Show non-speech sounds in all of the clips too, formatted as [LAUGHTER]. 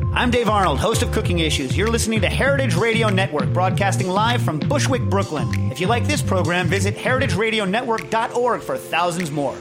I'm Dave Arnold, host of Cooking Issues. You're listening to Heritage Radio Network, broadcasting live from Bushwick, Brooklyn. If you like this program, visit heritageradionetwork.org for thousands more.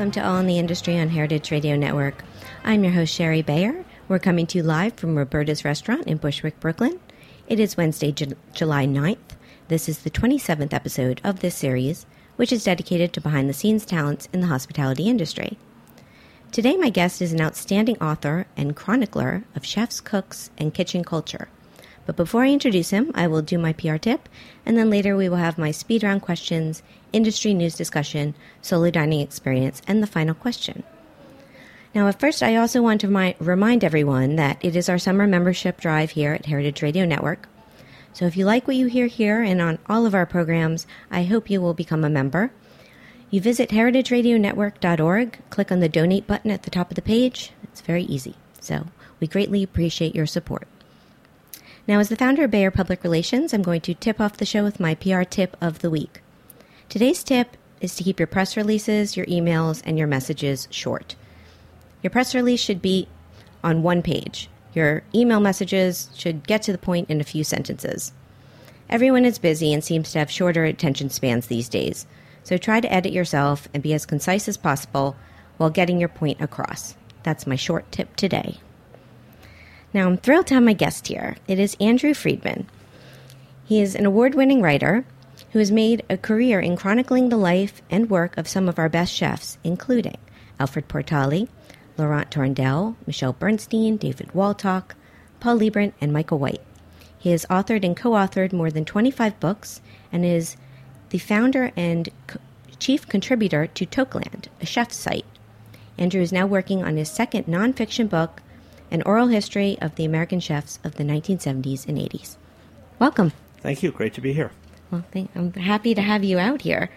Welcome to All in the Industry on Heritage Radio Network. I'm your host, Shari Bayer. We're coming to you live from Roberta's Restaurant in Bushwick, Brooklyn. It is Wednesday, Ju- July 9th. This is the 27th episode of this series, which is dedicated to behind the scenes talents in the hospitality industry. Today, my guest is an outstanding author and chronicler of chefs, cooks, and kitchen culture. But before I introduce him, I will do my PR tip, and then later we will have my speed round questions, industry news discussion, solo dining experience, and the final question. Now, at first, I also want to remind, everyone that it is our summer membership drive here at Heritage Radio Network. So if you like what you hear here and on all of our programs, I hope you will become a member. You visit heritageradionetwork.org, click on the donate button at the top of the page. It's very easy. So we greatly appreciate your support. Now, as the founder of Bayer Public Relations, I'm going to tip off the show with my PR tip of the week. Today's tip is to keep your press releases, your emails, and your messages short. Your press release should be on one page. Your email messages should get to the point in a few sentences. Everyone is busy and seems to have shorter attention spans these days, so try to edit yourself and be as concise as possible while getting your point across. That's my short tip today. Now, I'm thrilled to have my guest here. It is Andrew Friedman. He is an award winning writer who has made a career in chronicling the life and work of some of our best chefs, including Alfred Portale, Laurent Tourondel, Michelle Bernstein, David Waltuck, Paul Liebrandt, and Michael White. He has authored and co authored more than 25 books and is the founder and co- chief contributor to Toqueland, a chef site. Andrew is now working on his second nonfiction book, An Oral History of the American Chefs of the 1970s and 80s. Welcome. Thank you. Great to be here. Well, thank, I'm happy to have you out here.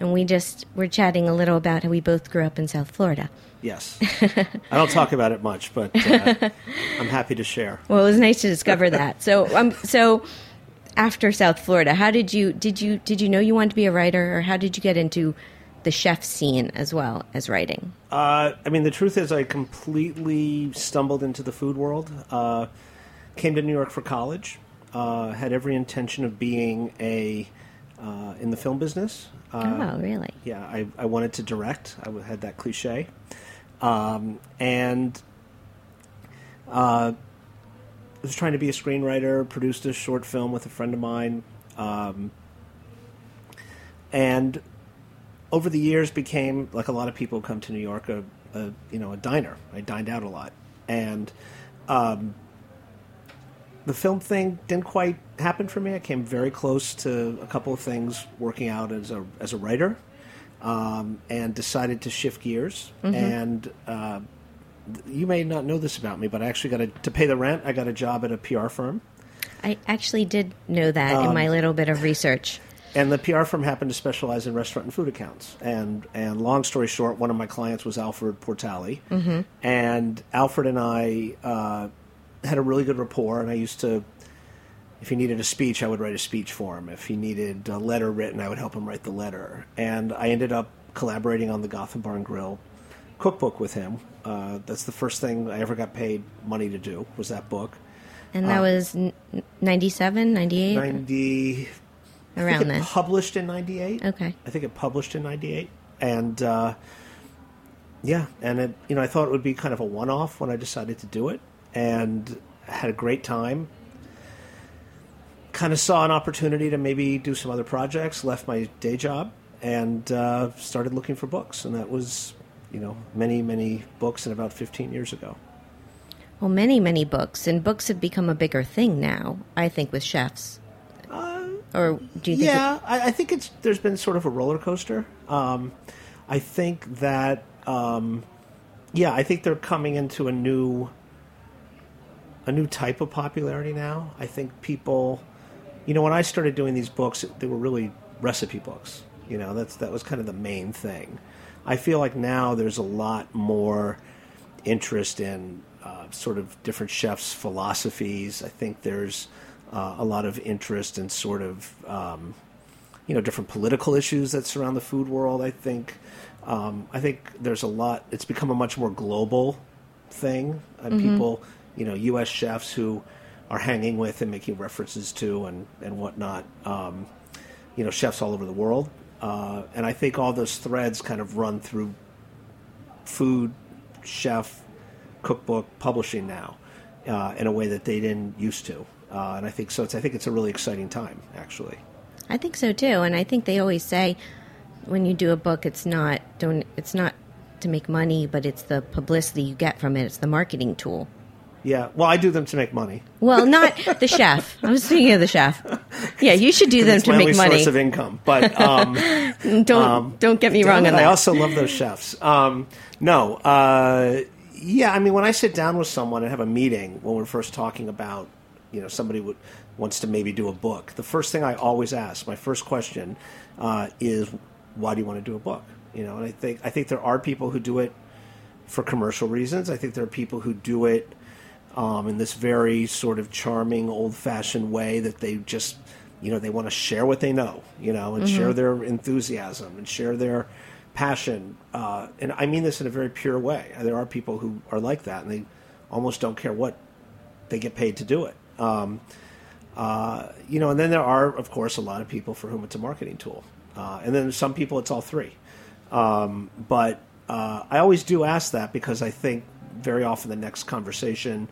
And we just were chatting a little about how we both grew up in South Florida. Yes. I don't talk about it much, but uh, [LAUGHS] I'm happy to share. Well, it was nice to discover that. So, um, so after South Florida, how did you did you did you know you wanted to be a writer, or how did you get into the chef scene as well as writing? Uh, I mean, the truth is, I completely stumbled into the food world. Uh, came to New York for college. Uh, had every intention of being a uh, in the film business. Uh, oh, really? Yeah, I, I wanted to direct. I had that cliche, um, and uh, was trying to be a screenwriter. Produced a short film with a friend of mine, um, and over the years became like a lot of people come to New York a, a you know a diner. I dined out a lot, and um, the film thing didn't quite happen for me. I came very close to a couple of things working out as a as a writer, um, and decided to shift gears. And uh, you may not know this about me, but I actually got a, to pay the rent. I got a job at a PR firm, I actually did know that in my little bit of research. And the PR firm happened to specialize in restaurant and food accounts. And and long story short, one of my clients was Alfred Portale, mm-hmm. and Alfred and I uh, had a really good rapport. And I used to, if he needed a speech, I would write a speech for him. If he needed a letter written, I would help him write the letter. And I ended up collaborating on the Gotham Bar and Grill cookbook with him. Uh, that's the first thing I ever got paid money to do was that book. And that um, was 97, 98? 90 around then. published in '98. Okay. I think it published in '98, and uh, yeah, and it you know I thought it would be kind of a one-off when I decided to do it, and had a great time. Kind of saw an opportunity to maybe do some other projects. Left my day job and uh, started looking for books, and that was you know many many books and about 15 years ago. Well, many, many books, and books have become a bigger thing now. I think with chefs. Or do you think? Yeah, I, I think it's there's been sort of a roller coaster. Um, I think that um, yeah, I think they're coming into a new a new type of popularity now. I think people, you know, when I started doing these books, they were really recipe books. You know, that's that was kind of the main thing. I feel like now there's a lot more interest in uh, sort of different chefs' philosophies. I think there's uh, a lot of interest in sort of um, you know different political issues that surround the food world. I think um, I think there's a lot. It's become a much more global thing. And people, you know, U.S. chefs who are hanging with and making references to and and whatnot. Um, you know, chefs all over the world. Uh, and I think all those threads kind of run through food, chef, cookbook publishing now uh, in a way that they didn't used to. Uh, and I think so. It's, I think it's a really exciting time, actually. I think so too, and I think they always say when you do a book, it's not don't it's not to make money, but it's the publicity you get from it. It's the marketing tool. Yeah. Well, I do them to make money. Well, not [LAUGHS] the chef. I was thinking of the chef. Yeah, you should do them to my make only money. source of income. But um, [LAUGHS] Don't don't get me wrong on I also love those chefs. Um, no, uh, yeah. I mean, when I sit down with someone and have a meeting, when we're first talking about, you know, somebody would, wants to maybe do a book, the first thing I always ask, my first question, uh, is, why do you want to do a book? You know, and I think I think there are people who do it for commercial reasons. I think there are people who do it um, in this very sort of charming, old-fashioned way that they just, you know, they want to share what they know, you know, and share their enthusiasm and share their passion. Uh, and I mean this in a very pure way. There are people who are like that, and they almost don't care what they get paid to do it. Um, uh, you know, and then there are, of course, a lot of people for whom it's a marketing tool, uh, and then some people it's all three. Um, but uh, I always do ask that because I think very often the next conversation,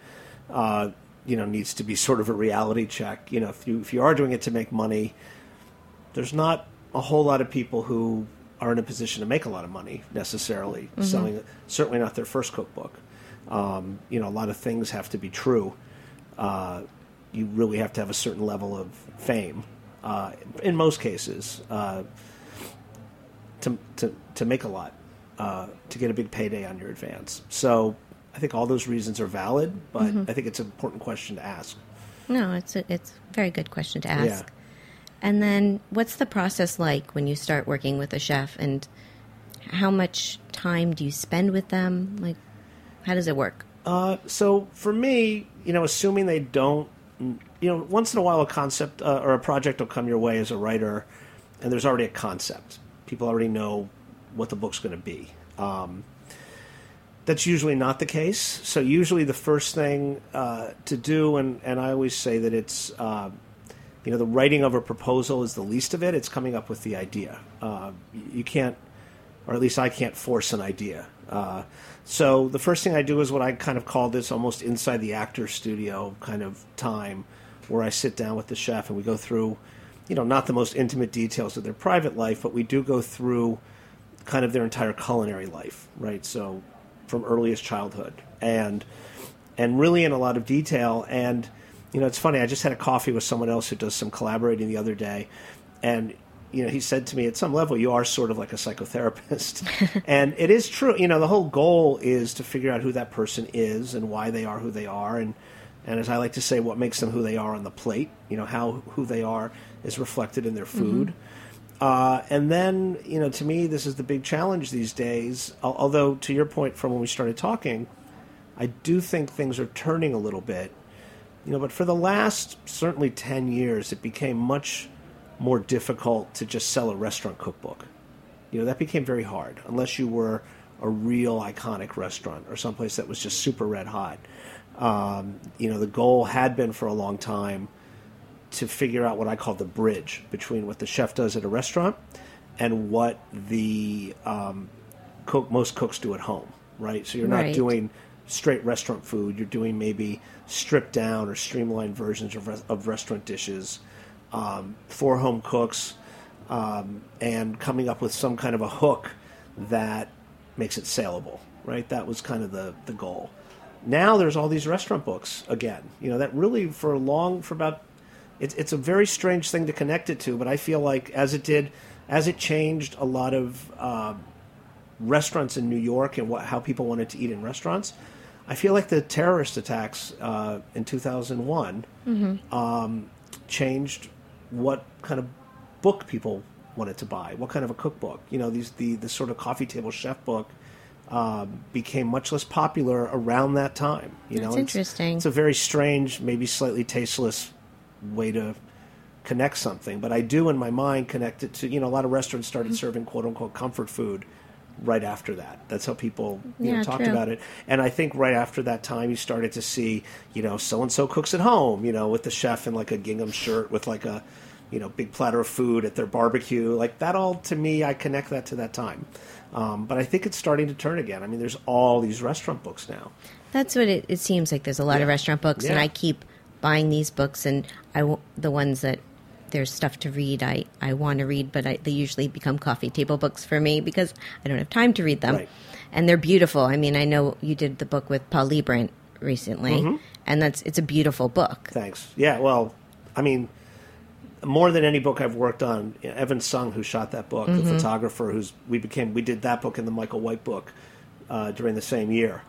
uh, you know, needs to be sort of a reality check. You know, if you if you are doing it to make money, there's not a whole lot of people who are in a position to make a lot of money necessarily selling. Certainly not their first cookbook. Um, you know, a lot of things have to be true. Uh, you really have to have a certain level of fame. Uh, in most cases, uh, to, to, to make a lot, uh, to get a big payday on your advance. So I think all those reasons are valid, but I think it's an important question to ask. No, it's a, it's a very good question to ask. Yeah. And then, what's the process like when you start working with a chef, and how much time do you spend with them? Like, how does it work? Uh, so for me, you know, assuming they don't, you know, once in a while a concept uh, or a project will come your way as a writer, and there's already a concept. People already know what the book's going to be. Um, that's usually not the case. So usually the first thing uh, to do, and, and I always say that it's, uh, you know, the writing of a proposal is the least of it. It's coming up with the idea. Uh, you can't or at least I can't force an idea. So the first thing I do is what I kind of call this almost inside the actor studio kind of time, where I sit down with the chef and we go through, you know, not the most intimate details of their private life, but we do go through kind of their entire culinary life, right? So from earliest childhood and and really in a lot of detail. And you know, it's funny. I just had a coffee with someone else who does some collaborating the other day, and you know, he said to me, at some level, you are sort of like a psychotherapist, [LAUGHS] and it is true. You know, the whole goal is to figure out who that person is and why they are who they are, and and as I like to say, what makes them who they are on the plate. You know how who they are is reflected in their food. Uh, and then, you know, to me, this is the big challenge these days. Although, to your point from when we started talking, I do think things are turning a little bit. You know, but for the last certainly 10 years, it became much more difficult to just sell a restaurant cookbook. You know, that became very hard unless you were a real iconic restaurant or someplace that was just super red hot. Um, you know, the goal had been for a long time to figure out what I call the bridge between what the chef does at a restaurant and what the um, cook most cooks do at home, right? So you're not Right. doing straight restaurant food. You're doing maybe stripped down or streamlined versions of, res- of restaurant dishes um, for home cooks, um, and coming up with some kind of a hook that makes it saleable, right? That was kind of the the goal. Now there's all these restaurant books again. You know that really for a long for about it's it's a very strange thing to connect it to, but I feel like as it did, as it changed a lot of uh, restaurants in New York and what how people wanted to eat in restaurants. I feel like the terrorist attacks uh, in 2001 um, changed what kind of book people wanted to buy, what kind of a cookbook. You know, these the the sort of coffee table chef book um, became much less popular around that time. You That's know, It's- interesting. It's a very strange, maybe slightly tasteless way to connect something, but I do in my mind connect it to you know a lot of restaurants started Mm-hmm. serving quote unquote comfort food right after that. That's how people you know talked true. about it. And I think right after that time you started to see, you know, so and so cooks at home, you know, with the chef in like a gingham shirt with like a you know, big platter of food at their barbecue. Like that all to me I connect that to that time. Um, but I think it's starting to turn again. I mean, there's all these restaurant books now. That's what it, it seems like. There's a lot of restaurant books, and I keep buying these books, and I the ones that there's stuff to read. I, I want to read, but I, they usually become coffee table books for me because I don't have time to read them. Right. And they're beautiful. I mean, I know you did the book with Paul Liebrandt recently, Mm-hmm. and that's it's a beautiful book. Thanks. Yeah, well, I mean, more than any book I've worked on, Evan Sung, who shot that book, the photographer, who's we became we did that book and the Michael White book uh, during the same year,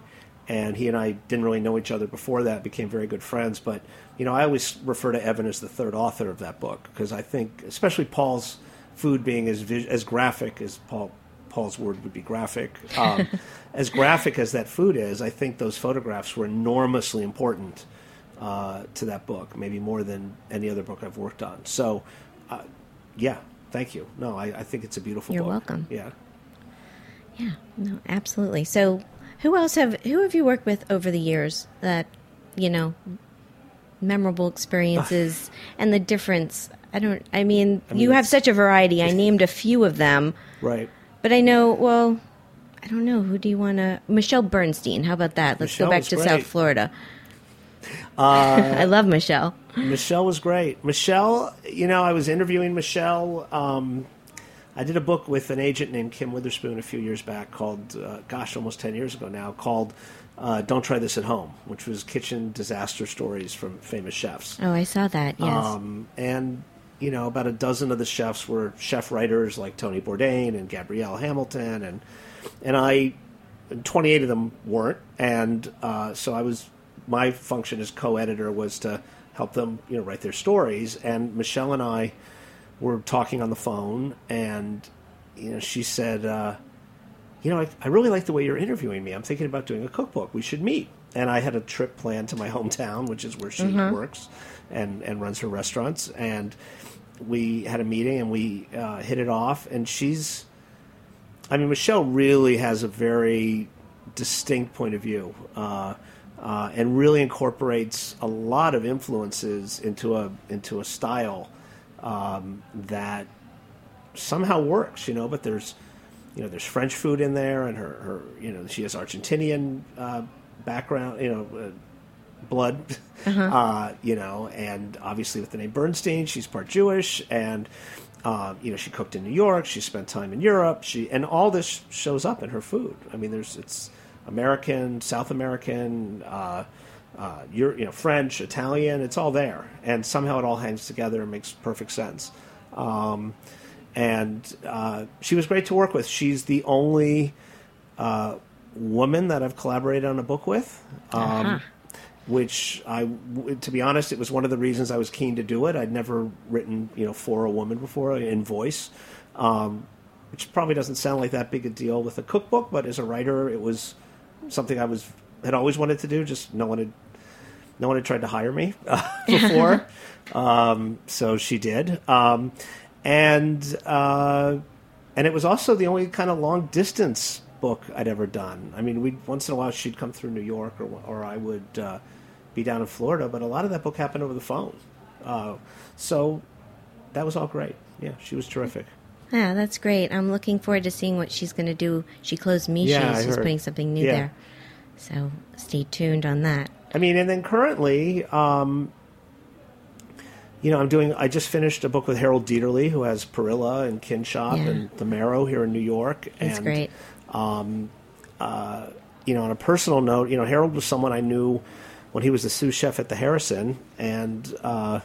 and he and I didn't really know each other before that, became very good friends. But you know, I always refer to Evan as the third author of that book because I think, especially Paul's food being as vis- as graphic as Paul. Paul's word would be graphic. Um, [LAUGHS] as graphic as that food is, I think those photographs were enormously important uh, to that book, maybe more than any other book I've worked on. So, uh, yeah, thank you. No, I, I think it's a beautiful You're book. welcome. Yeah. Yeah, no, absolutely. So, who else have who have you worked with over the years that you know memorable experiences [SIGHS] and the difference? I don't. I mean, mean, you have such a variety. I named a few of them, Right. but I know. Well, I don't know. Who do you want to? Michelle Bernstein. How about that? Let's Michelle go back to great. South Florida. [LAUGHS] I love Michelle. Michelle was great. Michelle, you know, I was interviewing Michelle. Um, I did a book with an agent named Kim Witherspoon a few years back called, uh, gosh, almost 10 years ago now, called uh, Don't Try This at Home, which was kitchen disaster stories from famous chefs. Oh, I saw that. Yes. Um, and you know, about a dozen of the chefs were chef writers like Tony Bourdain and Gabrielle Hamilton, and and I, twenty eight of them weren't, and uh, so I was my function as co-editor was to help them you know write their stories, and Michelle and I were talking on the phone, and you know she said. Uh, you know, I, I really like the way you're interviewing me. I'm thinking about doing a cookbook. We should meet. And I had a trip planned to my [LAUGHS] hometown, which is where she works and, and runs her restaurants. And we had a meeting and we uh, hit it off. And she's, I mean, Michelle really has a very distinct point of view uh, uh, and really incorporates a lot of influences into a into a style um, that somehow works, you know. But there's, you know, there's French food in there, and her, her you know, she has Argentinian uh, background, you know, uh, blood, [LAUGHS] uh you know, and obviously with the name Bernstein, she's part Jewish, and uh, you know, she cooked in New York, she spent time in Europe, she, and all this shows up in her food. I mean, there's it's American, South American. Uh, you know, French, Italian, it's all there, and somehow it all hangs together and makes perfect sense. Um, and uh, she was great to work with. She's the only uh, woman that I've collaborated on a book with. Um, which I, to be honest, it was one of the reasons I was keen to do it. I'd never written, you know, for a woman before in voice, um, which probably doesn't sound like that big a deal with a cookbook, but as a writer, it was something I was had always wanted to do. Just no one had, no one had tried to hire me uh, [LAUGHS] before, um, so she did, um, and uh, and it was also the only kind of long distance book I'd ever done. I mean, we once in a while she'd come through New York, or or I would uh, be down in Florida, but a lot of that book happened over the phone. Uh, so that was all great. Yeah, she was terrific. Yeah, that's great. I'm looking forward to seeing what she's going to do. She closed Michy's. Yeah, she's putting something new Yeah. there. So stay tuned on that. I mean, and then currently, um, you know, I'm doing. I just finished a book with Harold Dieterle, who has Perilla and Kinshop Yeah. and the Marrow here in New York. That's and, great. you know, on a personal note, you know, Harold was someone I knew when he was the sous chef at the Harrison, and uh,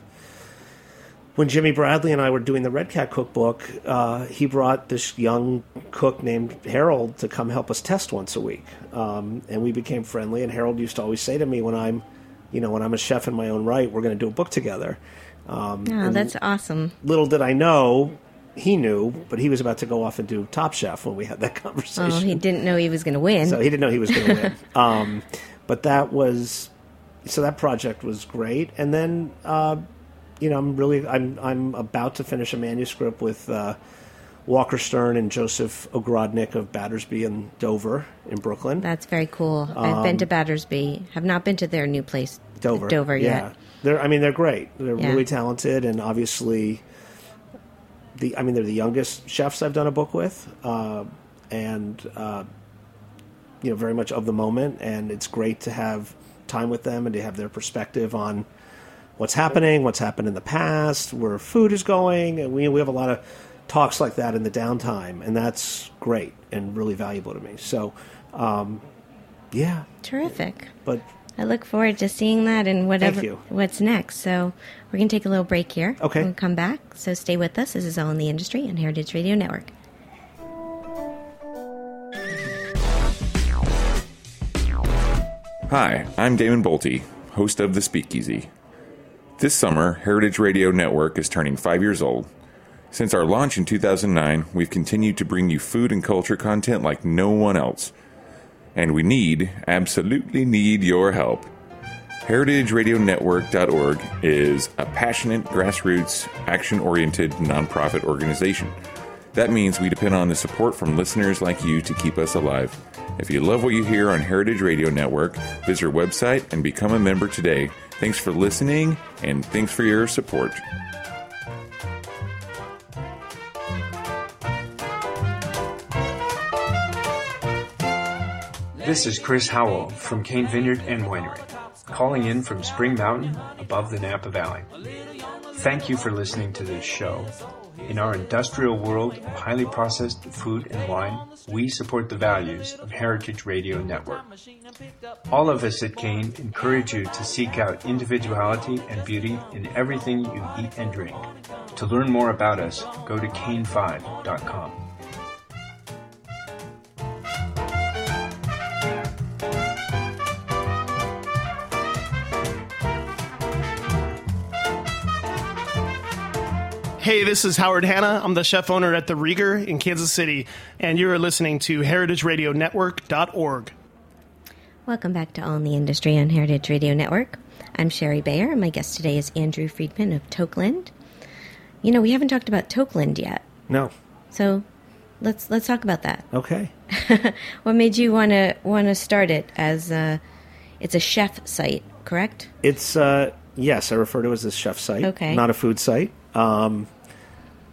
when Jimmy Bradley and I were doing the Red Cat cookbook, uh, he brought this young cook named Harold to come help us test once a week, um, and we became friendly. And Harold used to always say to me, when I'm, you know, when I'm a chef in my own right, we're going to do a book together. Um, Oh, that's awesome. little did I know. He knew, but he was about to go off and do Top Chef when we had that conversation [LAUGHS] Oh, he didn't know he was going to win. so he didn't know he was going to win. [LAUGHS] Um, but that was so that project was great, and then uh, you know I'm really I'm I'm about to finish a manuscript with uh, Walker Stern and Joseph Ogrodnik of Battersby and Dover in Brooklyn. That's very cool. I've been to Battersby. Have not been to their new place, Um, Dover, Dover yeah. yet. They're I mean they're great. They're Yeah. really talented, and obviously the I mean they're the youngest chefs I've done a book with, uh, and uh, you know very much of the moment, and it's great to have time with them and to have their perspective on what's happening, what's happened in the past, where food is going, and we we have a lot of talks like that in the downtime, and that's great and really valuable to me. So, um, yeah, Terrific. but I look forward to seeing that and whatever you. what's next. So we're going to take a little break here. Okay. We'll come back. So stay with us. This is All in the Industry on Heritage Radio Network. Hi, I'm Damon Boelte, host of The Speakeasy. This summer, Heritage Radio Network is turning five years old. Since our launch in 2009, we've continued to bring you food and culture content like no one else. And we need, absolutely need your help. HeritageRadioNetwork.org is a passionate, grassroots, action oriented nonprofit organization. That means we depend on the support from listeners like you to keep us alive. If you love what you hear on Heritage Radio Network, visit our website and become a member today. Thanks for listening and thanks for your support. This is Chris Howell from Cain Vineyard and Winery, calling in from Spring Mountain above the Napa Valley. Thank you for listening to this show. In our industrial world of highly processed food and wine, we support the values of Heritage Radio Network. All of us at Cain encourage you to seek out individuality and beauty in everything you eat and drink. To learn more about us, go to cain5.com. Hey, this is Howard Hanna. I'm the chef owner at the Rieger in Kansas City, and you're listening to heritageradionetwork.org. Welcome back to All in the Industry on Heritage Radio Network. I'm Shari Bayer, and my guest today is Andrew Friedman of Toqueland. You know, we haven't talked about Toqueland yet, no, so let's let's talk about that. [LAUGHS] okay. What made you want to want to start it as a, it's a chef site, correct? It's uh, yes, I refer to it as a chef site, Okay. not a food site. Um,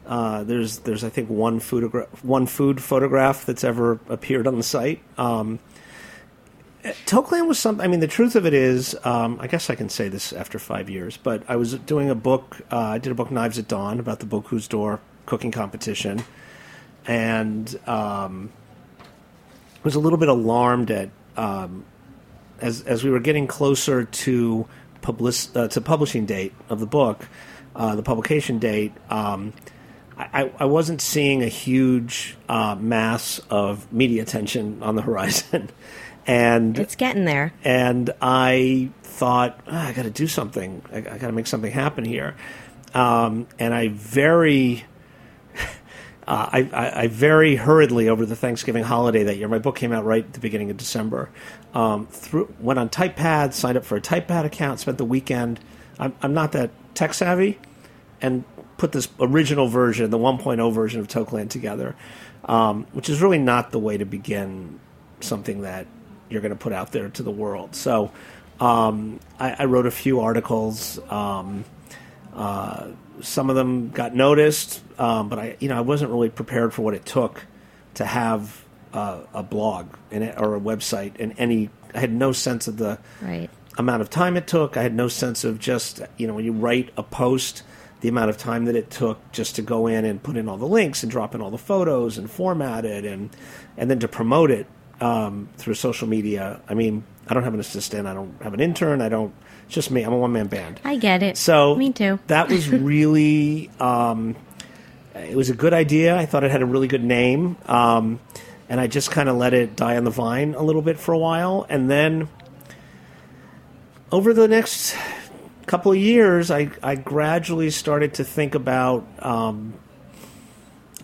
uh, there's there's I think one photograph one food photograph that's ever appeared on the site. Um, Toqueland was something. I mean, the truth of it is, um, I guess I can say this after five years, but I was doing a book. Uh, I did a book, Knives at Dawn, about the Bocuse d'Or cooking competition, and um, was a little bit alarmed at um, as as we were getting closer to public uh, to publishing date of the book, uh, the publication date. Um, I, I wasn't seeing a huge uh, mass of media attention on the [LAUGHS] horizon, and It's getting there. and I thought "Ah, I got to do something. I, I got to make something happen here. Um, and I very, [LAUGHS] uh, I, I, I very hurriedly over the Thanksgiving holiday that year. My book came out right at the beginning of December. Um, through, went on TypePad, signed up for a TypePad account, spent the weekend. I'm, I'm not that tech savvy, and put this original version, the 1.0 version of Toqueland together, um, which is really not the way to begin something that you're going to put out there to the world. So um, I, I wrote a few articles. Um, uh, some of them got noticed, um, but I, you know, I wasn't really prepared for what it took to have uh, a blog it, or a website and any. I had no sense of the Right. Amount of time it took. I had no sense of just, you know, when you write a post, the amount of time that it took just to go in and put in all the links and drop in all the photos and format it and and then to promote it um, through social media. I mean, I don't have an assistant. I don't have an intern. I don't. It's just me. I'm a one man band. I get it. So me too. That was [LAUGHS] really. Um, it was a good idea. I thought it had a really good name, um, and I just kind of let it die on the vine a little bit for a while, and then over the next couple of years, I, I gradually started to think about. Um,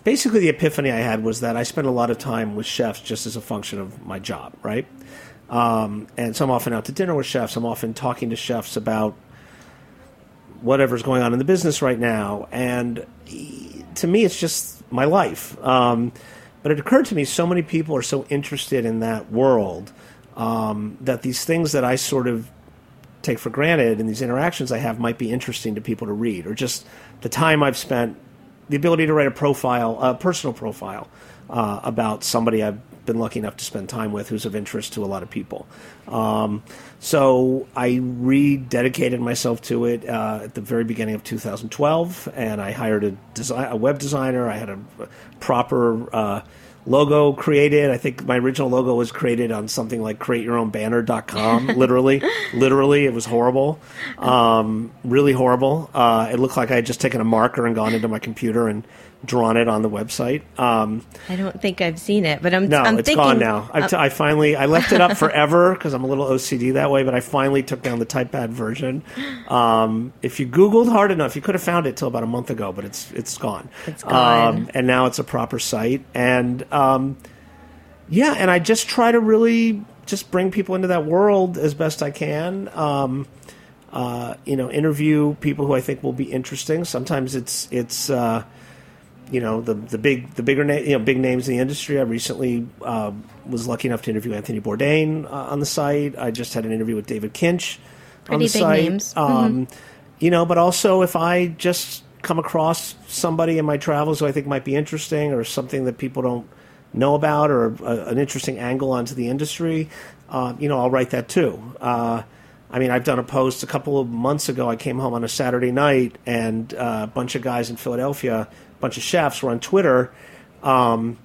basically, the epiphany I had was that I spent a lot of time with chefs just as a function of my job, right? Um, and so I'm often out to dinner with chefs. I'm often talking to chefs about whatever's going on in the business right now. And to me, it's just my life. Um, but it occurred to me so many people are so interested in that world um, that these things that I sort of take for granted and these interactions I have might be interesting to people to read, or just the time I've spent, the ability to write a profile, a personal profile uh, about somebody I've been lucky enough to spend time with who's of interest to a lot of people. Um, so I rededicated myself to it uh, at the very beginning of 2012, and I hired a, design, a web designer. I had a proper uh, logo created. I think my original logo was created on something like createyourownbanner.com. [LAUGHS] literally, literally, it was horrible, um, really horrible. Uh, it looked like I had just taken a marker and gone into my computer and drawn it on the website. Um, I don't think I've seen it, but I'm. no, I'm it's thinking, gone now. I, t- I finally I left it up [LAUGHS] forever because I'm a little OCD that way. But I finally took down the TypePad version. Um, if you Googled hard enough, you could have found it till about a month ago, but it's it's gone. It's gone. Um, and now it's a proper site. And um, yeah, and I just try to really just bring people into that world as best I can. Um, uh, you know, interview people who I think will be interesting. Sometimes it's it's. Uh, you know the the big the bigger na- you know big names in the industry. I recently uh, was lucky enough to interview Anthony Bourdain uh, on the site. I just had an interview with David Kinch on the site. names. Mm-hmm. Um, You know, but also if I just come across somebody in my travels who I think might be interesting or something that people don't know about or a, an interesting angle onto the industry, uh, you know, I'll write that too. Uh, I mean, I've done a post a couple of months ago. I came home on a Saturday night, and uh, a bunch of guys in Philadelphia, a bunch of chefs, were on Twitter. Um,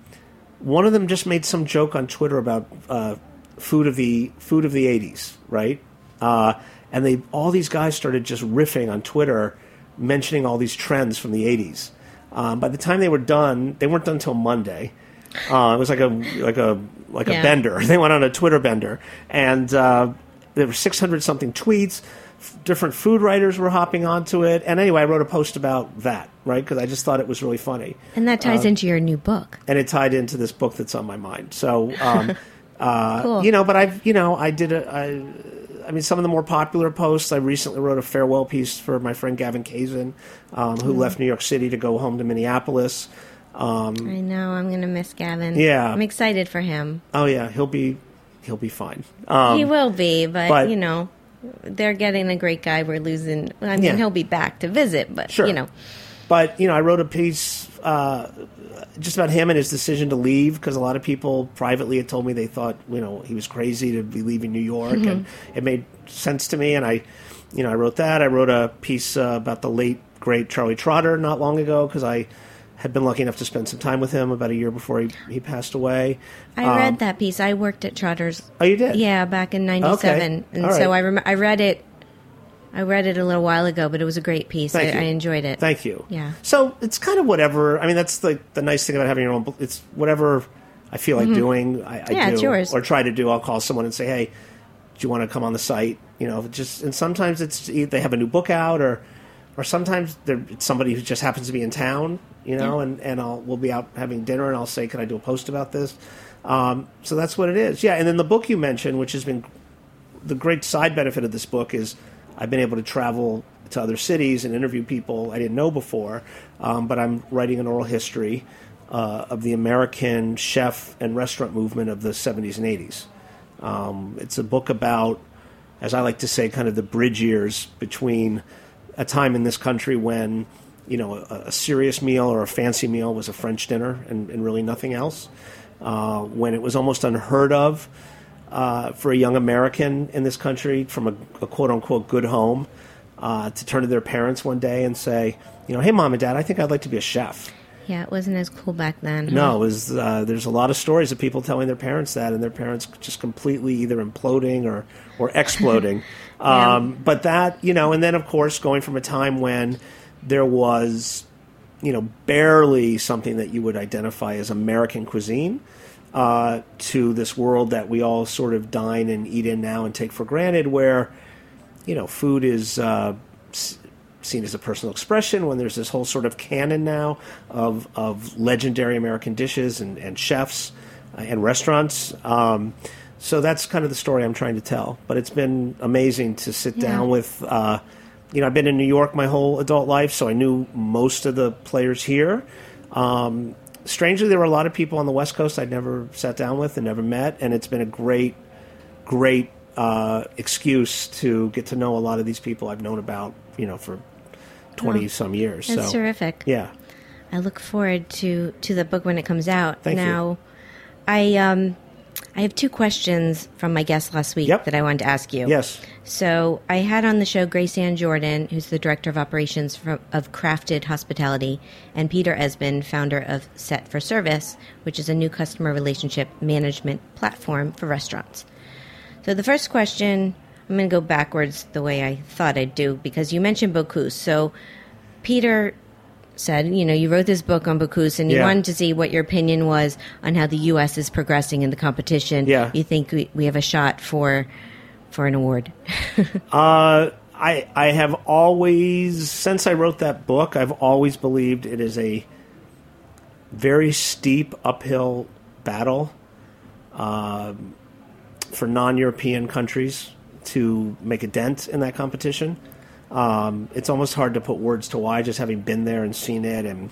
one of them just made some joke on Twitter about uh, food of the food of the '80s, right? Uh, and they all these guys started just riffing on Twitter, mentioning all these trends from the '80s. Um, by the time they were done, they weren't done until Monday. Uh, it was like a like a like a bender. [LAUGHS] They went on a Twitter bender, and uh, there were 600 something tweets. F- Different food writers were hopping onto it, and anyway, I wrote a post about that, right? Because I just thought it was really funny and that ties into your new book. and it tied into this book that's on my mind. So, um, [LAUGHS] uh, Cool. you know, but I've, you know, I did a, I, I mean, some of the more popular posts. I recently wrote a farewell piece for my friend Gavin Kaysen, um, Mm. who left New York City to go home to Minneapolis. Um, I know. I'm going to miss Gavin. Yeah. I'm excited for him. oh yeah, he'll be, he'll be fine. Um, he will be, but, but- you know, they're getting a great guy. We're losing. I mean, Yeah. he'll be back to visit, but Sure. you know, But you know, I wrote a piece uh, just about him and his decision to leave because a lot of people privately had told me they thought you know he was crazy to be leaving New York, and it made sense to me. And I, you know, I wrote that. I wrote a piece uh, about the late great Charlie Trotter not long ago because I had been lucky enough to spend some time with him about a year before he, he passed away. I Um, read that piece. I worked at Trotters. Oh, you did? Yeah, back in '97, Okay. and All so right. I rem- I read it. I read it a little while ago, but it was a great piece. I. I enjoyed it. Thank you. Yeah. So it's kind of whatever. I mean, that's the the nice thing about having your own. book. It's whatever I feel like doing, I, I Mm-hmm. Yeah, do, it's yours. or try to do. I'll call someone and say, "Hey, do you want to come on the site?" You know, just and sometimes it's they have a new book out, or or sometimes they're it's somebody who just happens to be in town. You know, and and I'll we'll be out having dinner, and I'll say, "Can I do a post about this?" Um, so that's what it is. Yeah, and then the book you mentioned, which has been the great side benefit of this book is I've been able to travel to other cities and interview people I didn't know before. Um, but I'm writing an oral history uh, of the American chef and restaurant movement of the 70s and 80s. Um, it's a book about, as I like to say, kind of the bridge years between a time in this country when you know a, a serious meal or a fancy meal was a French dinner and, and really nothing else. Uh, when it was almost unheard of uh, for a young American in this country from a, a quote unquote good home uh, to turn to their parents one day and say, you know, hey, mom and dad, I think I'd like to be a chef. Yeah, it wasn't as cool back then. huh? No, it was, uh, there's a lot of stories of people telling their parents that, and their parents just completely either imploding or or exploding. [LAUGHS] um, but that, you know, and then of course going from a time when there was, you know, barely something that you would identify as American cuisine. Uh, to this world that we all sort of dine and eat in now and take for granted, where you know food is uh, seen as a personal expression. When there's this whole sort of canon now of of legendary American dishes and, and chefs uh, and restaurants. Um, so that's kind of the story I'm trying to tell. But it's been amazing to sit Yeah. down with. Uh, you know, I've been in New York my whole adult life, so I knew most of the players here. Um, strangely, there were a lot of people on the West Coast I'd never sat down with and never met, and it's been a great, great uh, excuse to get to know a lot of these people I've known about, you know, for twenty some years. That's so terrific. yeah, I look forward to to the book when it comes out. Thank you. now, I um, I have two questions from my guest last week Yep. that I wanted to ask you. yes, So I had on the show Grace Ann Jordan, who's the director of operations from, of Crafted Hospitality, and Peter Esmond, founder of Set for Service, which is a new customer relationship management platform for restaurants. So the first question, I'm going to go backwards the way I thought I'd do because you mentioned Bocuse. So Peter said, you know, you wrote this book on Bocuse and you Yeah. wanted to see what your opinion was on how the U.S. is progressing in the competition. Yeah. You think we, we have a shot for for an award? [LAUGHS] Uh, I I have always since I wrote that book, I've always believed it is a very steep uphill battle um, for non-European countries to make a dent in that competition. Um, it's almost hard to put words to why, just having been there and seen it, and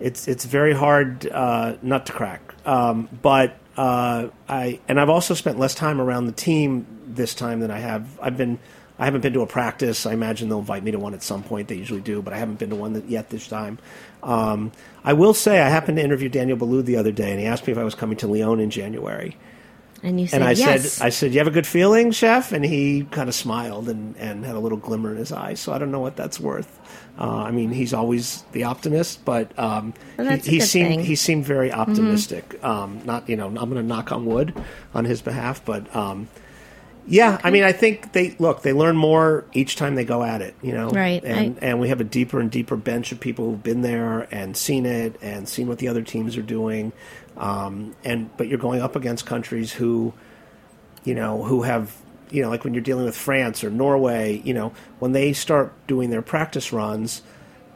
it's it's very hard uh, nut to crack. Um, but uh, I and I've also spent less time around the team this time than I have. I've been I haven't been to a practice. I imagine they'll invite me to one at some point. They usually do, but I haven't been to one yet this time. Um, I will say I happened to interview Daniel Boulud the other day, and he asked me if I was coming to Lyon in January. And you said And I yes. said, I said, you have a good feeling, chef? And he kind of smiled and, and had a little glimmer in his eye. So I don't know what that's worth. Uh, I mean, he's always the optimist, but um, Well, he, he seemed thing. Mm-hmm. he seemed very optimistic. Um, not you know, I'm going to knock on wood on his behalf, but um, yeah, I mean, I think they look they learn more each time they go at it. You know, Right, And I- and we have a deeper and deeper bench of people who've been there and seen it and seen what the other teams are doing. Um, and but you're going up against countries who you know, who have, you know, like when you're dealing with France or Norway, you know, when they start doing their practice runs,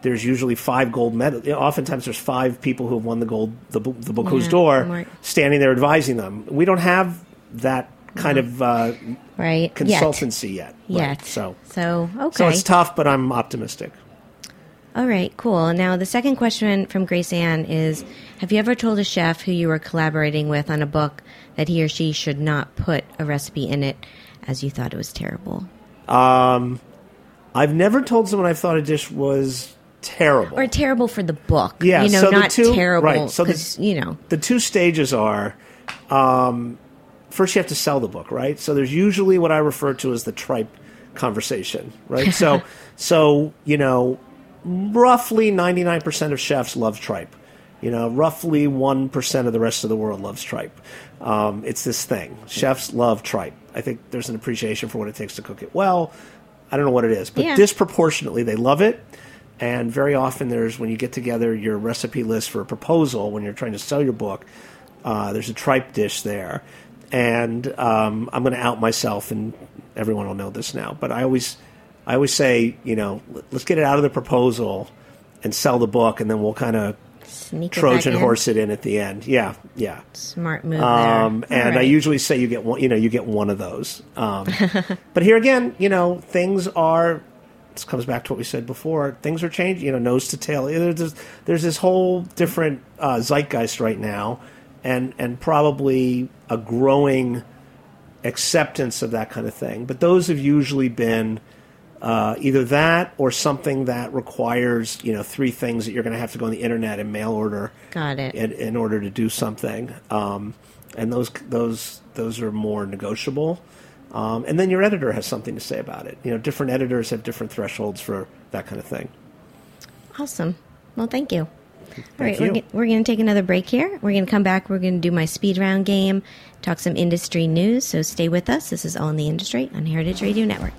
there's usually five gold medal. Oftentimes, there's five people who have won the gold, the the Bocuse Yeah, d'Or, right. standing there advising them. We don't have that kind of uh, right. Yet. consultancy yet. Right. Yet. So, So okay. so it's tough, but I'm optimistic. All right, cool. Now, the second question from Grace Ann is Have you ever told a chef who you were collaborating with on a book that he or she should not put a recipe in it as you thought it was terrible? Um, I've never told someone I thought a dish was terrible. Or terrible for the book. Yeah, You know, so the not two- terrible right, so the- you know. the two stages are um, first you have to sell the book right? So there's usually what i refer to as the tripe conversation right? So [LAUGHS] so you know roughly 99% of chefs love tripe. You know roughly 1% of the rest of the world loves tripe. Um, it's this thing. Chefs love tripe. I think there's an appreciation for what it takes to cook it well. I don't know what it is but Yeah. disproportionately they love it. And very often there's when you get together your recipe list for a proposal when you're trying to sell your book Uh, there's a tripe dish there, and um, I'm going to out myself, and everyone will know this now. But I always, I always say, you know, let's get it out of the proposal and sell the book, and then we'll kind of it Trojan in. horse it in at the end. Yeah, yeah. Smart move Um, and All I usually say you get one, you know, you get one of those. Um, [LAUGHS] but here again, you know, things are. This comes back to what we said before. Things are changing. You know, nose to tail. There's this, there's this whole different uh, zeitgeist right now, and and probably a growing acceptance of that kind of thing. But those have usually been uh, either that or something that requires you know three things that you're going to have to go on the internet and mail order Got it. in, in order to do something. Um, and those those those are more negotiable. Um, and then your editor has something to say about it. You know, different editors have different thresholds for that kind of thing. Awesome. Well, thank you. All right, we're, g- we're going to take another break here. We're going to come back. We're going to do my speed round game, talk some industry news. So stay with us. This is All in the Industry on Heritage Radio Network.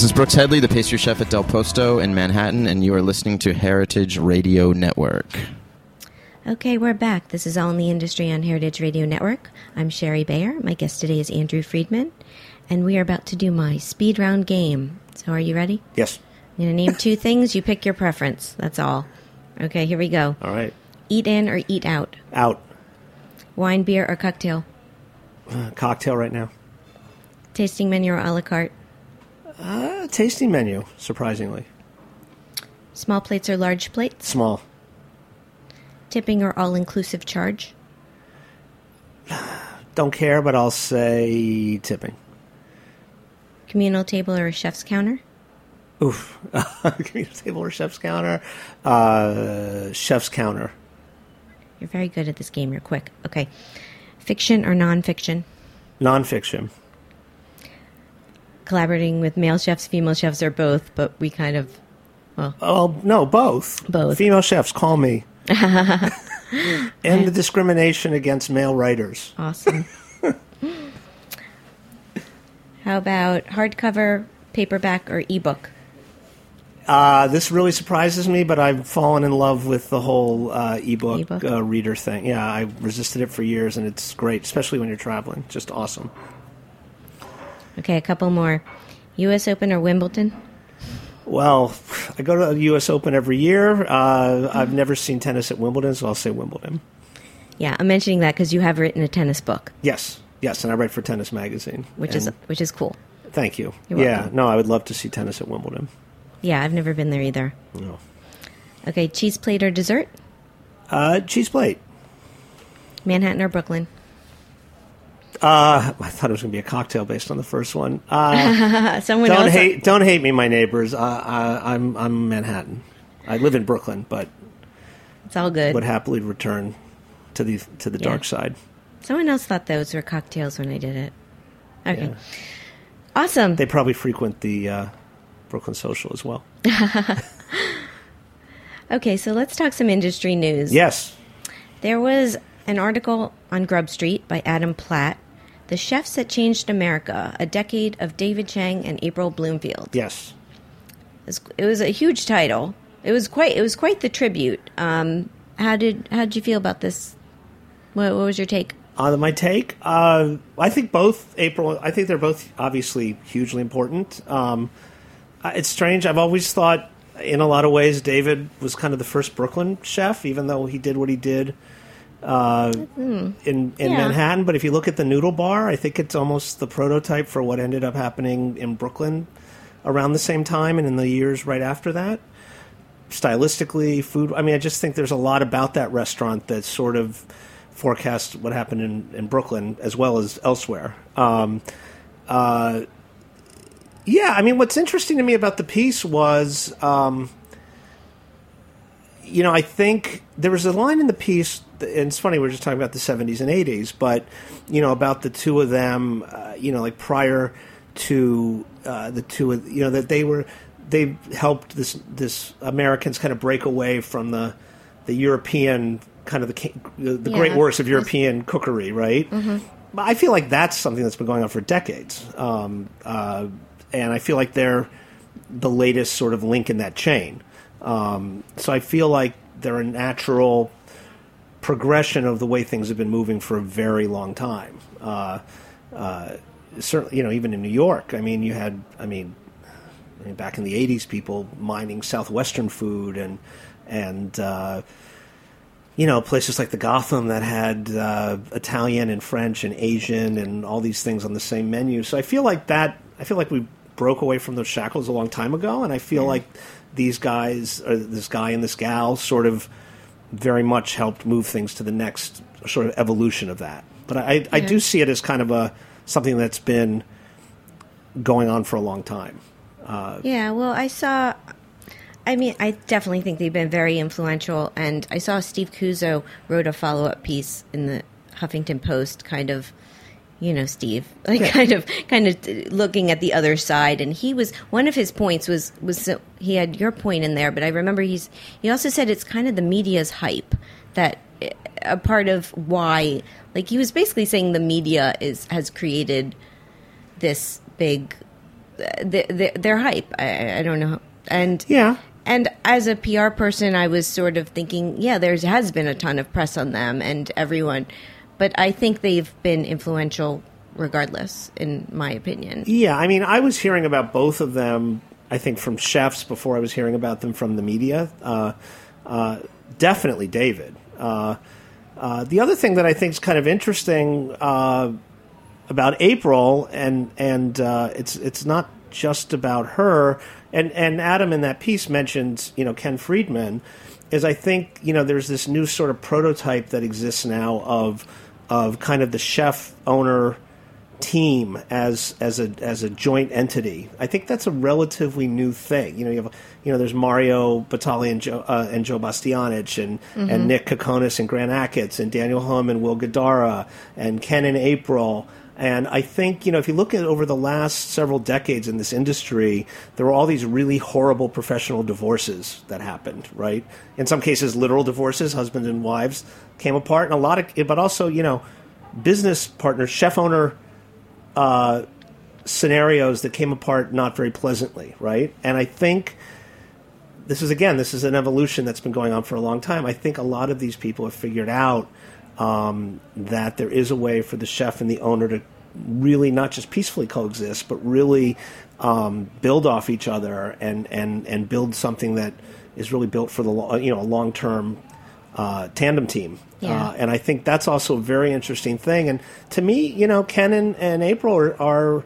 This is Brooks Headley, the pastry chef at Del Posto in Manhattan, and you are listening to Heritage Radio Network. Okay, we're back. This is All in the Industry on Heritage Radio Network. I'm Shari Bayer. My guest today is Andrew Friedman, and we are about to do my speed round game. So, are you ready? Yes. I'm going to name two things. You pick your preference. That's all. Okay, here we go. All right. Eat in or eat out? Out. Wine, beer, or cocktail? Uh, cocktail right now. Tasting menu or a la carte? Uh, tasting menu, surprisingly. Small plates or large plates? Small. Tipping or all inclusive charge? [SIGHS] Don't care, but I'll say tipping. Communal table or a chef's counter? Oof. [LAUGHS] Communal table or chef's counter? Uh, chef's counter. You're very good at this game. You're quick. Okay. Fiction or nonfiction? Nonfiction. Collaborating with male chefs, female chefs, or both, but we kind of, well, Oh, no, both. Both. Female chefs, call me. [LAUGHS] End the discrimination against male writers. awesome. [LAUGHS] How about hardcover, paperback, or ebook? Uh, this really surprises me, but I've fallen in love with the whole uh, ebook, Ebook? Uh, reader thing. Yeah, I resisted it for years, and it's great, especially when you're traveling. Just awesome. Okay, a couple more. U.S. Open or Wimbledon? Well, I go to the U.S. Open every year. Uh, I've never seen tennis at Wimbledon, so I'll say Wimbledon. Yeah, I'm mentioning that because you have written a tennis book, Yes, yes, and I write for Tennis Magazine, which is which is cool. thank you. Yeah, no, I would love to see tennis at Wimbledon. Yeah, I've never been there either. No. Okay, cheese plate or dessert? Uh, cheese plate. Manhattan or Brooklyn? Uh, I thought it was going to be a cocktail based on the first one. Uh, [LAUGHS] someone don't else. hate, don't hate me, my neighbors. Uh, uh, I'm I'm Manhattan. I live in Brooklyn, but It's all good. would happily return to the to the Yeah. dark side. Someone else thought those were cocktails when I did it. Okay. Awesome. They probably frequent the uh, Brooklyn Social as well. [LAUGHS] Okay, so let's talk some industry news. Yes. There was an article on Grub Street by Adam Platt, The Chefs That Changed America, a decade of David Chang and April Bloomfield. Yes. It was, a huge title. It was quite it was quite the tribute. Um, how did how did you feel about this? What, what was your take? On my take, uh, I think both April. I think they're both obviously hugely important. Um, uh, it's strange. I've always thought, in a lot of ways, David was kind of the first Brooklyn chef, even though he did what he did uh, in in Yeah. Manhattan. But if you look at the Noodle Bar, I think it's almost the prototype for what ended up happening in Brooklyn around the same time and in the years right after that. Stylistically, food. I mean, I just think there's a lot about that restaurant that sort of forecasts what happened in, in Brooklyn as well as elsewhere. Um, uh, yeah, I mean, what's interesting to me about the piece was, um, you know, I think there was a line in the piece, and it's funny, we are just talking about the 70s and 80s, but, you know, about the two of them, uh, you know, like prior to uh, the two, of, you know, that they were, they helped this, this Americans kind of break away from the, the European kind of the, the Yeah. great works of European cookery, right? But I feel like that's something that's been going on for decades. Um, uh, and I feel like they're the latest sort of link in that chain. Um, so I feel like they're a natural progression of the way things have been moving for a very long time. Uh, uh, certainly, you know, even in New York, I mean, you had, I mean, I mean, back in the '80s, people mining southwestern food and and uh, you know places like the Gotham that had uh, Italian and French and Asian and all these things on the same menu. So I feel like that. I feel like we broke away from those shackles a long time ago, and I feel like these guys, or this guy and this gal, sort of very much helped move things to the next sort of evolution of that. But I, I do see it as kind of a something that's been going on for a long time. Uh, yeah, well, I saw. I mean, I definitely think they've been very influential, and I saw Steve Cuozzo wrote a follow up piece in the Huffington Post, kind of, you know, Steve, [LAUGHS] like kind of, kind of looking at the other side, and he was one of his points was was so, he had your point in there, but I remember he's he also said it's kind of the media's hype that a part of why, like he was basically saying the media is has created this big the, the, their hype. I, I don't know. And Yeah. and as a PR person, I was sort of thinking, yeah, there has been a ton of press on them and everyone, but I think they've been influential regardless, in my opinion. Yeah, I mean, I was hearing about both of them. I think from chefs before I was hearing about them from the media. Uh, uh, definitely David. Uh, uh, the other thing that I think is kind of interesting uh, about April, and and uh, it's it's not just about her. And and Adam in that piece mentions you know Ken Friedman, is I think you know there's this new sort of prototype that exists now of of kind of the chef owner team as as a as a joint entity. I think that's a relatively new thing. You know, you have you know there's Mario Batali and Joe uh, and Joe Bastianich and and Nick Kokonas and Grant Achatz and Daniel Humm and Will Guidara and Ken and April. And I think you know if you look at over the last several decades in this industry, there were all these really horrible professional divorces that happened. Right, in some cases, literal divorces, husbands and wives came apart, and a lot of, but also you know, business partners, chef owner uh, scenarios that came apart not very pleasantly, right? And I think this is again, this is an evolution that's been going on for a long time. I think a lot of these people have figured out um, that there is a way for the chef and the owner to really not just peacefully coexist, but really um, build off each other and, and, and build something that is really built for the lo- you know a long term uh, tandem team. Yeah. Uh, and I think that's also a very interesting thing. And to me, you know, Ken and, and April are, are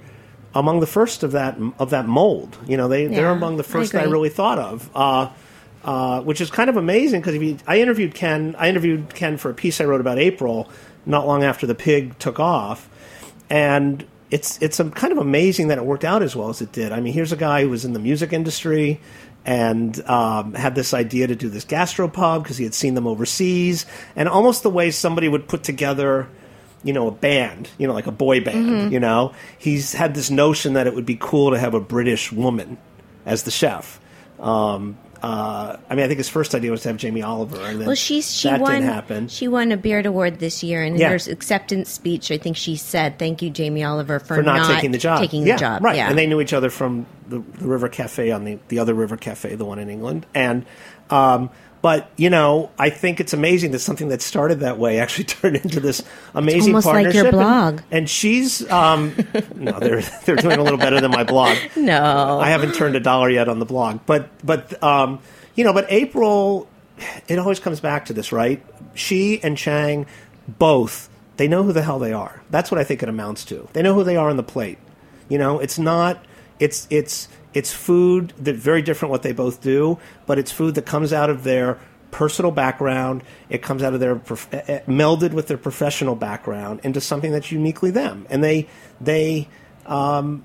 among the first of that of that mold. You know, they they're among the I first that I really thought of. Uh, uh, which is kind of amazing because I interviewed Ken, I interviewed Ken for a piece I wrote about April not long after the pig took off, and it's it's kind of amazing that it worked out as well as it did. I mean, here's a guy who was in the music industry and um, had this idea to do this gastropub because he had seen them overseas, and almost the way somebody would put together. You know, a band, you know, like a boy band, you know. He's had this notion that it would be cool to have a British woman as the chef. Um, uh, I mean, I think his first idea was to have Jamie Oliver, and then Well, she's she that won didn't happen. she won a Beard Award this year, and in Yeah. her acceptance speech, I think she said, "Thank you, Jamie Oliver, for, for not, taking the job. Taking yeah, the job, right? Yeah, And they knew each other from the, the River Cafe on the the other River Cafe, the one in England. And um, but you know, I think it's amazing that something that started that way actually [LAUGHS] turned into this amazing almost like partnership. your And- blog. And, she's um, no, they're [LAUGHS] they're doing a little better than my blog. [LAUGHS] no, I haven't turned a dollar yet on the blog, but but um, you know, but April, it always comes back to this, right? She and Chang both they know who the hell they are. That's what I think it amounts to. They know who they are on the plate. You know, it's not. It's it's it's food that very different what they both do, but it's food that comes out of their personal background. It comes out of their prof- eh, eh, melded with their professional background into something that's uniquely them. And they they um,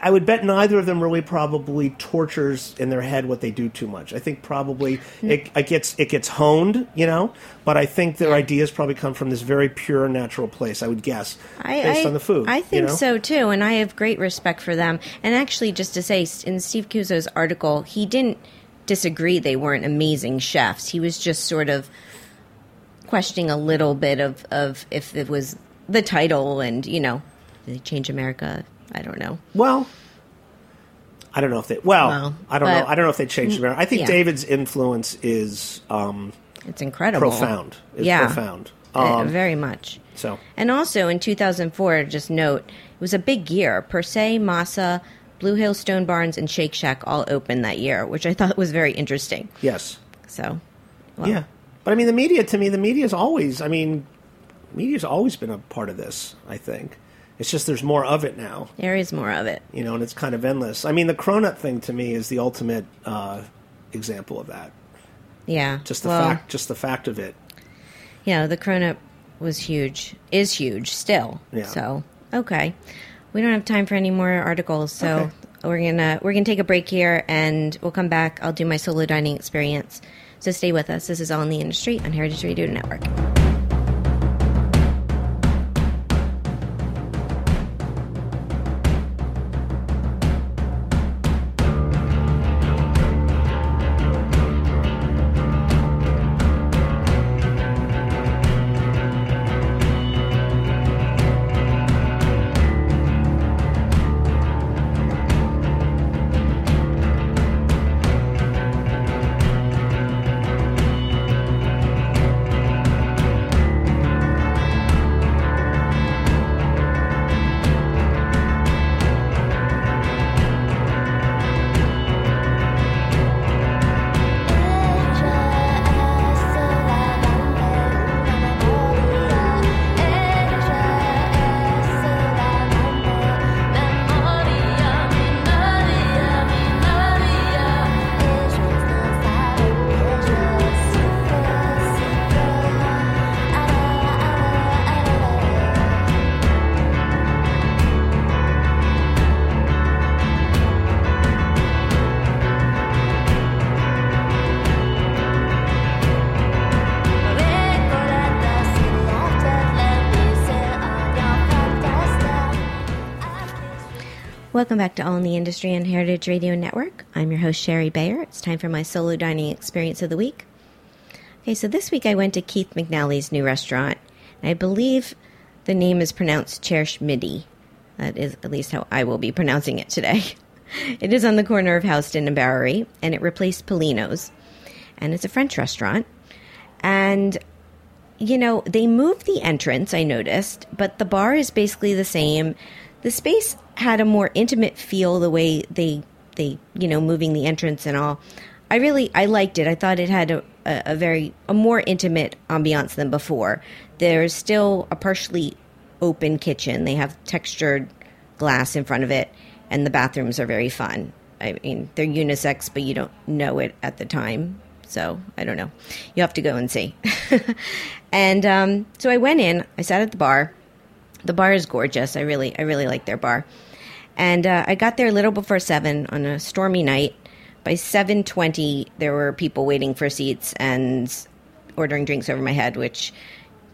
I would bet neither of them really probably tortures in their head what they do too much. I think probably hmm. it, it gets it gets honed, you know. But I think their ideas probably come from this very pure, natural place. I would guess I, based I- on the food. I you think know? so too, and I have great respect for them. And actually, just to say, in Steve Cuozzo's article, he didn't disagree they weren't amazing chefs. He was just sort of questioning a little bit of, of if it was the title and you know, they change America? I don't know. Well, I don't know if they. Well, Well, I don't know. I don't know if they changed America. I think Yeah. David's influence is um, It's incredible, profound. It's yeah, profound. Uh, Um, very much. so And also in 2004, just note, it was a big year. Per se, Masa, Blue Hill Stone Barns, and Shake Shack all opened that year, which I thought was very interesting. yes, So, well, yeah. But I mean, the media to me, the media's always. I mean, media's always been a part of this. I think it's just there's more of it now. there is more of it. you know, and it's kind of endless. I mean, the cronut thing to me is the ultimate uh, example of that. Yeah. Just the well, fact, just the fact of it. Yeah, the Cronut was huge, is huge still. Yeah. So, okay. We don't have time for any more articles, so Okay. we're gonna we're gonna take a break here, and we'll come back. I'll do my solo dining experience. So stay with us. This is all in the industry on Heritage Radio Network. Welcome back to All in the Industry and Heritage Radio Network. I'm your host, Shari Bayer. It's time for my solo dining experience of the week. Okay, so this week I went to Keith McNally's new restaurant. I believe the name is pronounced Cherche Midi. That is at least how I will be pronouncing it today. [LAUGHS] It is on the corner of Houston and Bowery, and it replaced Pulino's. And it's a French restaurant. And you know, they moved the entrance, I noticed, but the bar is basically the same. The space had a more intimate feel the way they they, you know, moving the entrance and all. I really I liked it. I thought it had a, a, a very a more intimate ambiance than before. There's still a partially open kitchen. They have textured glass in front of it and the bathrooms are very fun. I mean, they're unisex, but you don't know it at the time. So I don't know. You have to go and see. [LAUGHS] and um, so I went in. I sat at the bar. The bar is gorgeous. I really, I really like their bar. And uh, I got there a little before seven on a stormy night. By seven twenty, there were people waiting for seats and ordering drinks over my head, which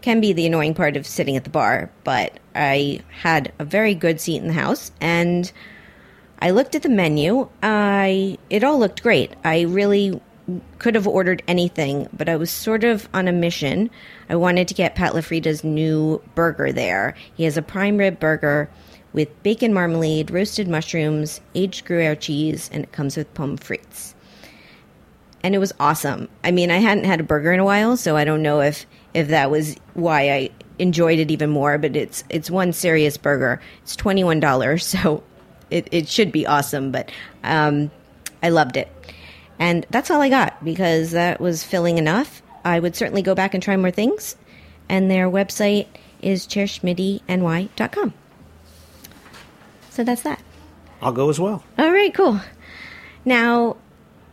can be the annoying part of sitting at the bar. But I had a very good seat in the house, and I looked at the menu. I it all looked great. I really could have ordered anything, but I was sort of on a mission. I wanted to get Pat LaFrieda's new burger there. He has a prime rib burger with bacon marmalade, roasted mushrooms, aged Gruyere cheese, and it comes with pommes frites. And it was awesome. I mean, I hadn't had a burger in a while, so I don't know if if that was why I enjoyed it even more. But it's it's one serious burger. It's twenty one dollars, [LAUGHS] so it, it should be awesome. But um, I loved it. And that's all I got because that was filling enough. I would certainly go back and try more things. And their website is cherchemidiny.com. So that's that. I'll go as well. All right, cool. Now,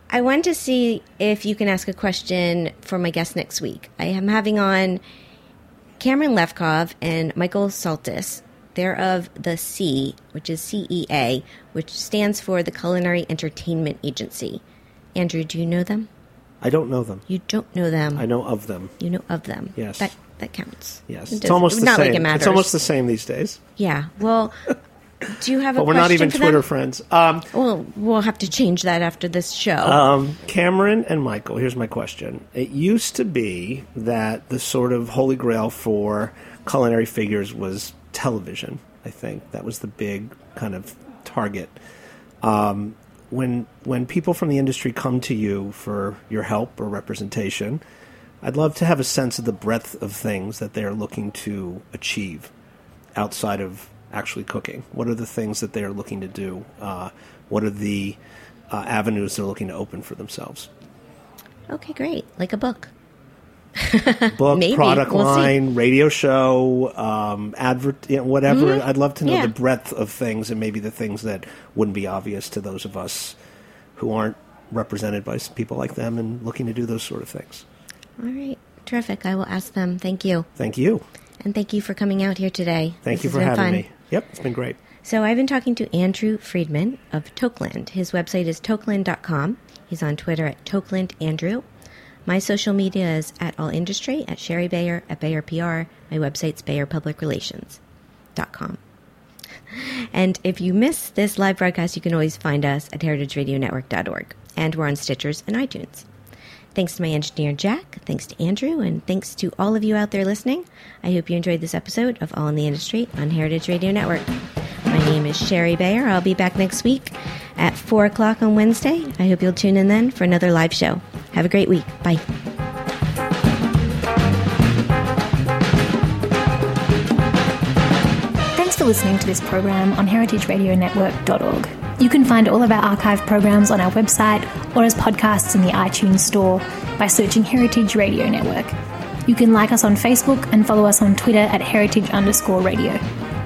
I want to see if you can ask a question for my guest next week. I am having on Cameron Lefkov and Michael Saltis. They're of the C, which is CEA, which stands for the Culinary Entertainment Agency. Andrew, do you know them? I don't know them. You don't know them. I know of them. You know of them. Yes. That that counts. Yes, It it's almost the not same. like it matters. It's almost the same these days. Yeah. Well, do you have a But we're not even Twitter them? friends. Um, Well, we'll have to change that after this show. Um, Cameron and Michael, here's my question. It used to be that the sort of holy grail for culinary figures was television, I think. That was the big kind of target. Um, when when people from the industry come to you for your help or representation, I'd love to have a sense of the breadth of things that they're looking to achieve outside of actually cooking. What are the things that they're looking to do? Uh, what are the uh, avenues they're looking to open for themselves? okay, great. Like a book. [LAUGHS] Book, product We'll see. line, radio show, um, advert, you know, whatever. Mhm. I'd love to know Yeah. the breadth of things and maybe the things that wouldn't be obvious to those of us who aren't represented by people like them and looking to do those sort of things. All right. Terrific. I will ask them. Thank you. Thank you. And thank you for coming out here today. Thank This you for having fun. me. Yep, it's been great. So I've been talking to Andrew Friedman of Toqueland. His website is toqueland.com. He's on Twitter at toquelandandrew. My social media is at All Industry, at Shari Bayer, at Bayer PR. My website's BayerPublicRelations.com. And if you miss this live broadcast, you can always find us at heritageradionetwork.org. And we're on Stitchers and iTunes. Thanks to my engineer, Jack. Thanks to Andrew. And thanks to all of you out there listening. I hope you enjoyed this episode of All in the Industry on Heritage Radio Network. Name is Shari Bayer. I'll be back next week at 4 o'clock on Wednesday. I hope you'll tune in then for another live show. Have a great week. Bye. Thanks for listening to this program on heritageradionetwork.org. You can find all of our archive programs on our website or as podcasts in the iTunes Store by searching Heritage Radio Network. You can like us on Facebook and follow us on Twitter at heritage underscore radio.